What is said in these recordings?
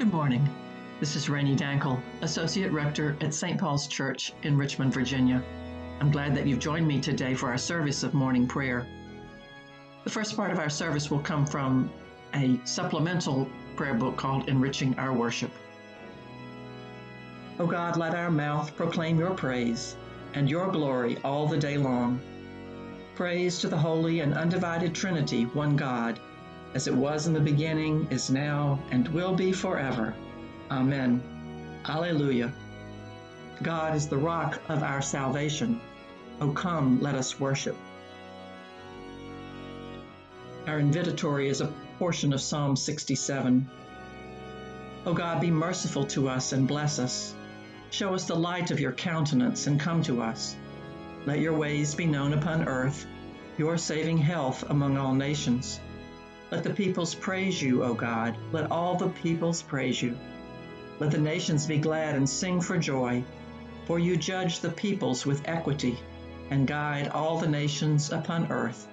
Good morning. This is Rainey Dankel, Associate Rector at St. Paul's Church in Richmond, Virginia. I'm glad that you've joined me today for our service of morning prayer. The first part of our service will come from a supplemental prayer book called Enriching Our Worship. O God, let our mouth proclaim your praise and your glory all the day long. Praise to the holy and undivided Trinity, one God as it was in the beginning, is now, and will be forever. Amen. Alleluia. God is the rock of our salvation. O come, let us worship. Our invitatory is a portion of Psalm 67. O God, be merciful to us and bless us. Show us the light of your countenance and come to us. Let your ways be known upon earth, your saving health among all nations. Let the peoples praise you, O God. Let all the peoples praise you. Let the nations be glad and sing for joy, for you judge the peoples with equity and guide all the nations upon earth.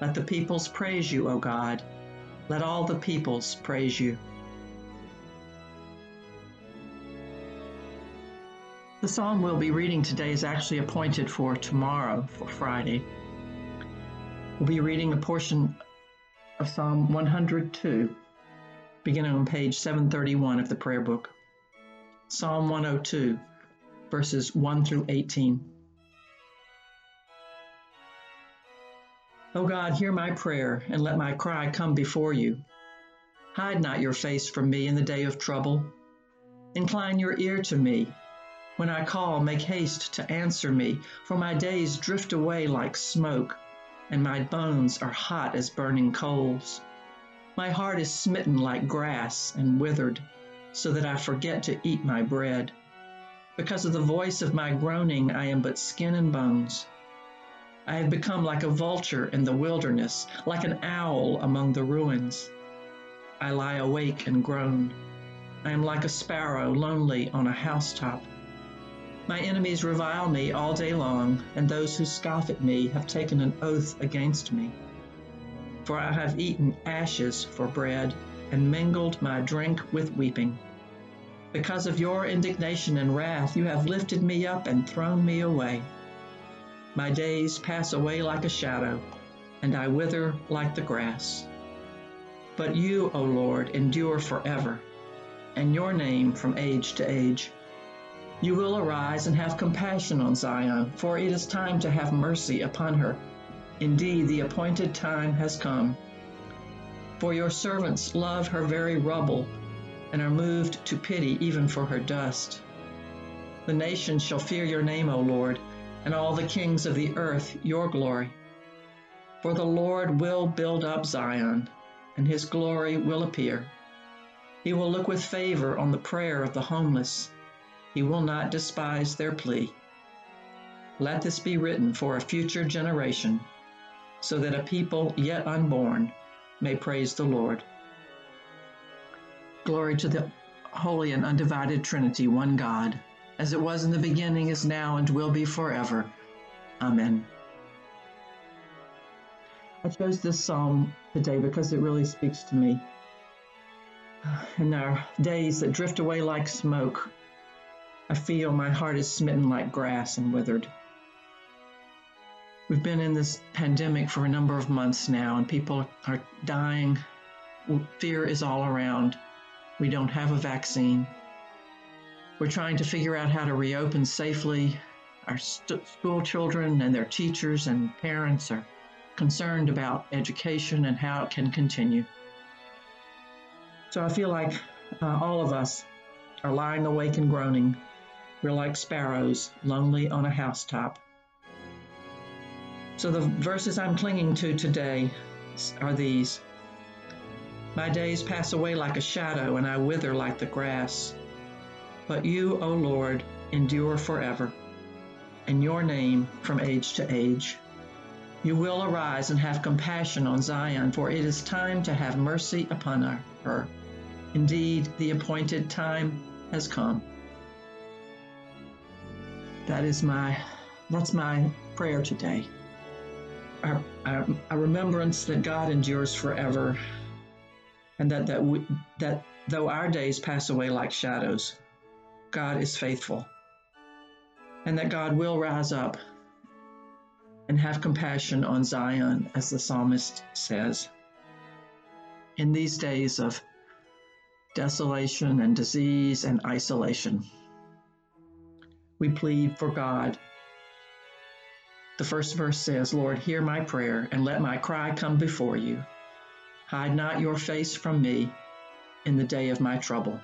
Let the peoples praise you, O God. Let all the peoples praise you. The psalm we'll be reading today is actually appointed for tomorrow, for Friday. We'll be reading a portion of Psalm 102, beginning on page 731 of the prayer book. Psalm 102, verses 1 through 18. O God, hear my prayer and let my cry come before you. Hide not your face from me in the day of trouble. Incline your ear to me. When I call, make haste to answer me, for my days drift away like smoke and my bones are hot as burning coals. My heart is smitten like grass and withered, so that I forget to eat my bread. Because of the voice of my groaning, I am but skin and bones. I have become like a vulture in the wilderness, like an owl among the ruins. I lie awake and groan. I am like a sparrow lonely on a housetop. My enemies revile me all day long, and those who scoff at me have taken an oath against me. For I have eaten ashes for bread, and mingled my drink with weeping. Because of your indignation and wrath, you have lifted me up and thrown me away. My days pass away like a shadow, and I wither like the grass. But you, O Lord, endure forever, and your name from age to age. You will arise and have compassion on Zion, for it is time to have mercy upon her. Indeed, the appointed time has come. For your servants love her very rubble, and are moved to pity even for her dust. The nations shall fear your name, O Lord, and all the kings of the earth your glory. For the Lord will build up Zion, and his glory will appear. He will look with favor on the prayer of the homeless he will not despise their plea. Let this be written for a future generation, so that a people yet unborn may praise the Lord. Glory to the holy and undivided Trinity, one God, as it was in the beginning, is now, and will be forever. Amen. I chose this psalm today because it really speaks to me. In our days that drift away like smoke, I feel my heart is smitten like grass and withered. We've been in this pandemic for a number of months now, and people are dying. Fear is all around. We don't have a vaccine. We're trying to figure out how to reopen safely. Our st- school children and their teachers and parents are concerned about education and how it can continue. So I feel like uh, all of us are lying awake and groaning we're like sparrows, lonely on a housetop. So the verses I'm clinging to today are these My days pass away like a shadow, and I wither like the grass. But you, O Lord, endure forever, and your name from age to age. You will arise and have compassion on Zion, for it is time to have mercy upon her. Indeed, the appointed time has come. That is my that's my prayer today. A, a, remembrance that God endures forever, and that that we, that Though our days pass away like shadows, God is faithful, and that God will rise up and have compassion on Zion, as the psalmist says. In these days of desolation and disease and isolation, we plead for God. The first verse says, Lord, hear my prayer and let my cry come before you. Hide not your face from me in the day of my trouble.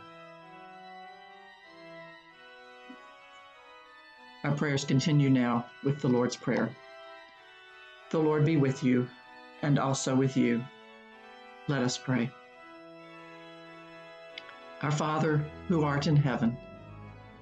Our prayers continue now with the Lord's Prayer. The Lord be with you and also with you. Let us pray. Our Father, who art in heaven,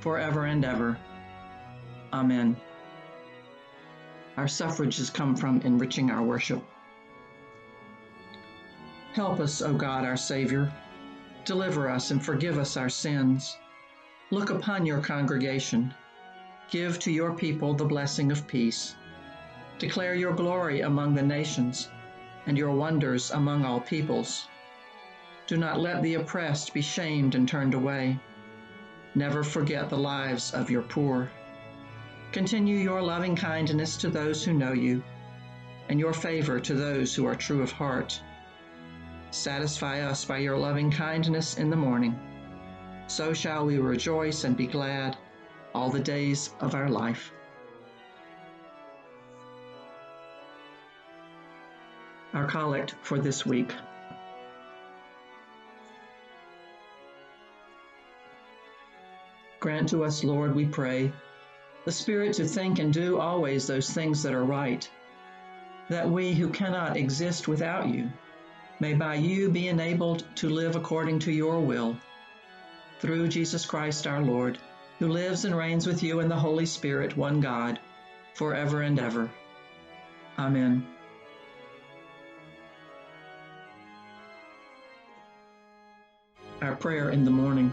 forever and ever. Amen. Our suffrages come from enriching our worship. Help us, O God, our Savior. Deliver us and forgive us our sins. Look upon your congregation. Give to your people the blessing of peace. Declare your glory among the nations and your wonders among all peoples. Do not let the oppressed be shamed and turned away. Never forget the lives of your poor. Continue your loving kindness to those who know you, and your favor to those who are true of heart. Satisfy us by your loving kindness in the morning. So shall we rejoice and be glad all the days of our life. our collect for this week. Grant to us, Lord, we pray, the Spirit to think and do always those things that are right, that we who cannot exist without you may by you be enabled to live according to your will. Through Jesus Christ our Lord, who lives and reigns with you in the Holy Spirit, one God, forever and ever. Amen. our prayer in the morning.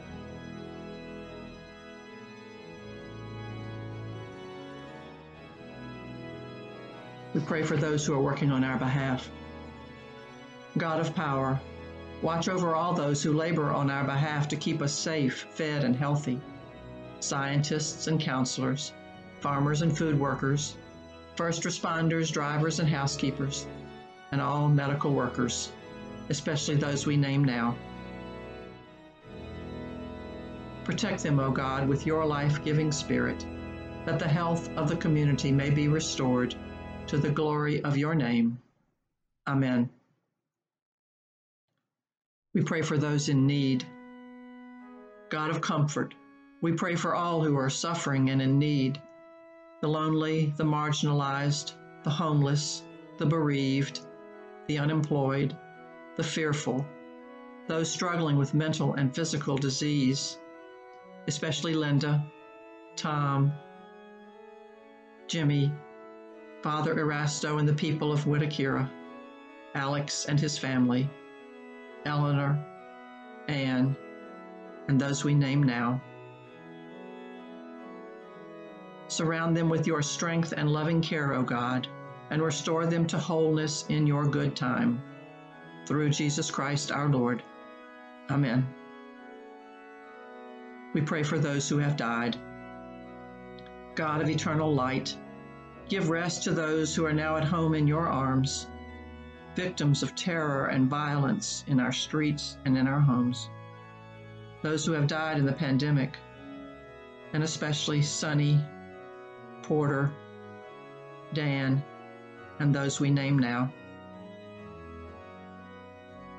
We pray for those who are working on our behalf. God of power, watch over all those who labor on our behalf to keep us safe, fed, and healthy. Scientists and counselors, farmers and food workers, first responders, drivers, and housekeepers, and all medical workers, especially those we name now. Protect them, O God, with your life giving spirit, that the health of the community may be restored to the glory of your name. Amen. We pray for those in need. God of comfort, we pray for all who are suffering and in need the lonely, the marginalized, the homeless, the bereaved, the unemployed, the fearful, those struggling with mental and physical disease, especially Linda, Tom, Jimmy, Father Erasto and the people of Wittakira, Alex and his family, Eleanor, Anne, and those we name now. Surround them with your strength and loving care, O God, and restore them to wholeness in your good time. Through Jesus Christ our Lord. Amen. We pray for those who have died. God of eternal light, give rest to those who are now at home in your arms, victims of terror and violence in our streets and in our homes, those who have died in the pandemic, and especially Sonny, Porter, Dan, and those we name now.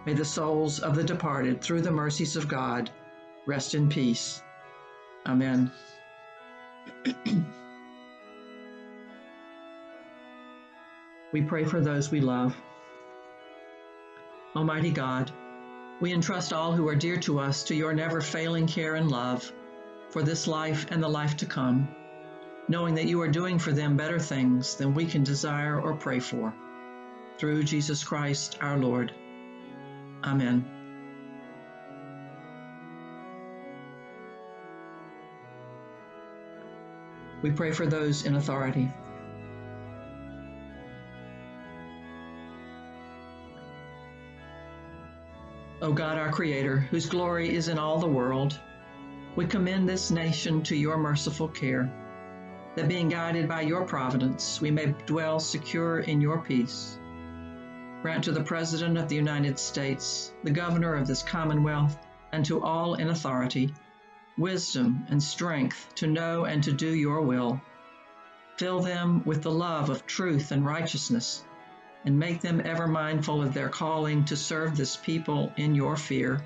May the souls of the departed, through the mercies of God, rest in peace. Amen. we pray for those we love. Almighty God, we entrust all who are dear to us to your never failing care and love for this life and the life to come, knowing that you are doing for them better things than we can desire or pray for. Through Jesus Christ our Lord. Amen. We pray for those in authority. O God, our Creator, whose glory is in all the world, we commend this nation to your merciful care, that being guided by your providence, we may dwell secure in your peace. Grant to the President of the United States, the Governor of this Commonwealth, and to all in authority, wisdom and strength to know and to do your will. Fill them with the love of truth and righteousness, and make them ever mindful of their calling to serve this people in your fear.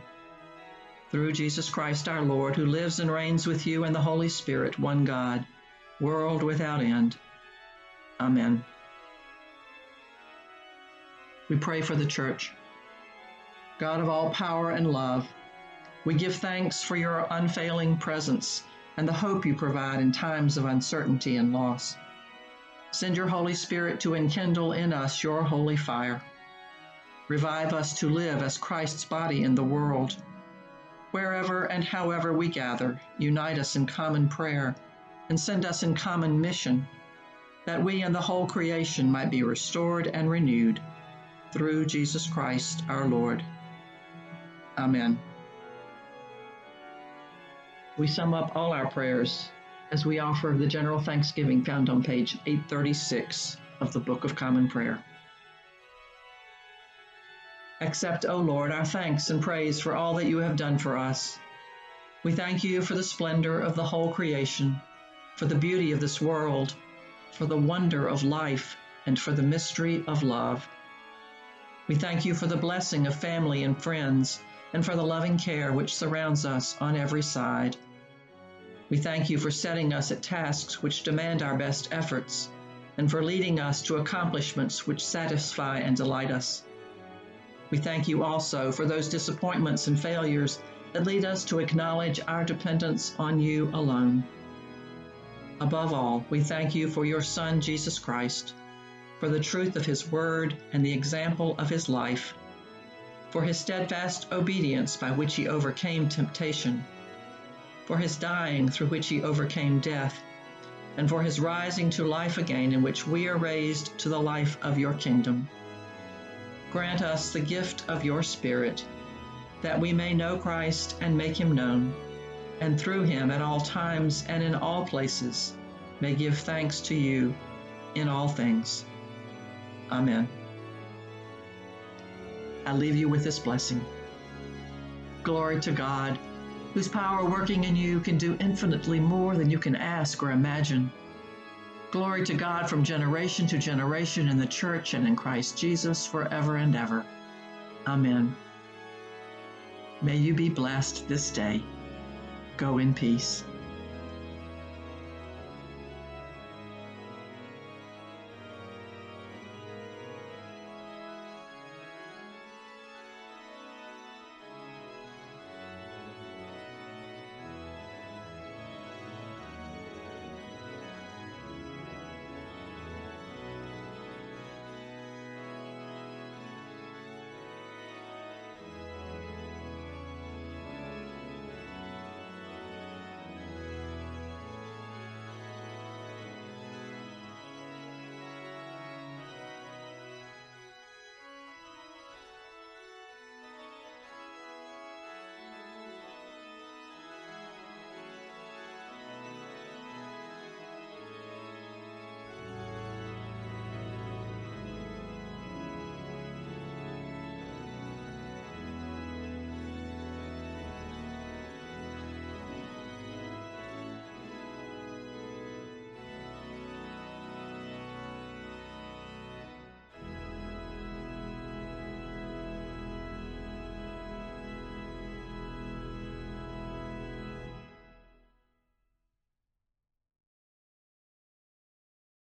Through Jesus Christ our Lord, who lives and reigns with you and the Holy Spirit, one God, world without end. Amen. We pray for the church. God of all power and love, we give thanks for your unfailing presence and the hope you provide in times of uncertainty and loss. Send your Holy Spirit to enkindle in us your holy fire. Revive us to live as Christ's body in the world. Wherever and however we gather, unite us in common prayer and send us in common mission, that we and the whole creation might be restored and renewed through Jesus Christ our Lord. Amen we sum up all our prayers as we offer the general thanksgiving found on page 836 of the Book of Common Prayer. Accept, O Lord, our thanks and praise for all that you have done for us. We thank you for the splendor of the whole creation, for the beauty of this world, for the wonder of life, and for the mystery of love. We thank you for the blessing of family and friends, and for the loving care which surrounds us on every side. We thank you for setting us at tasks which demand our best efforts, and for leading us to accomplishments which satisfy and delight us. We thank you also for those disappointments and failures that lead us to acknowledge our dependence on you alone. Above all, we thank you for your Son, Jesus Christ, for the truth of his word and the example of his life, for his steadfast obedience by which he overcame temptation for his dying through which he overcame death, and for his rising to life again in which we are raised to the life of your kingdom. Grant us the gift of your Spirit, that we may know Christ and make him known, and through him at all times and in all places may give thanks to you in all things. Amen. I leave you with this blessing. Glory to God whose power working in you can do infinitely more than you can ask or imagine. Glory to God from generation to generation in the church and in Christ Jesus forever and ever. Amen. May you be blessed this day. Go in peace.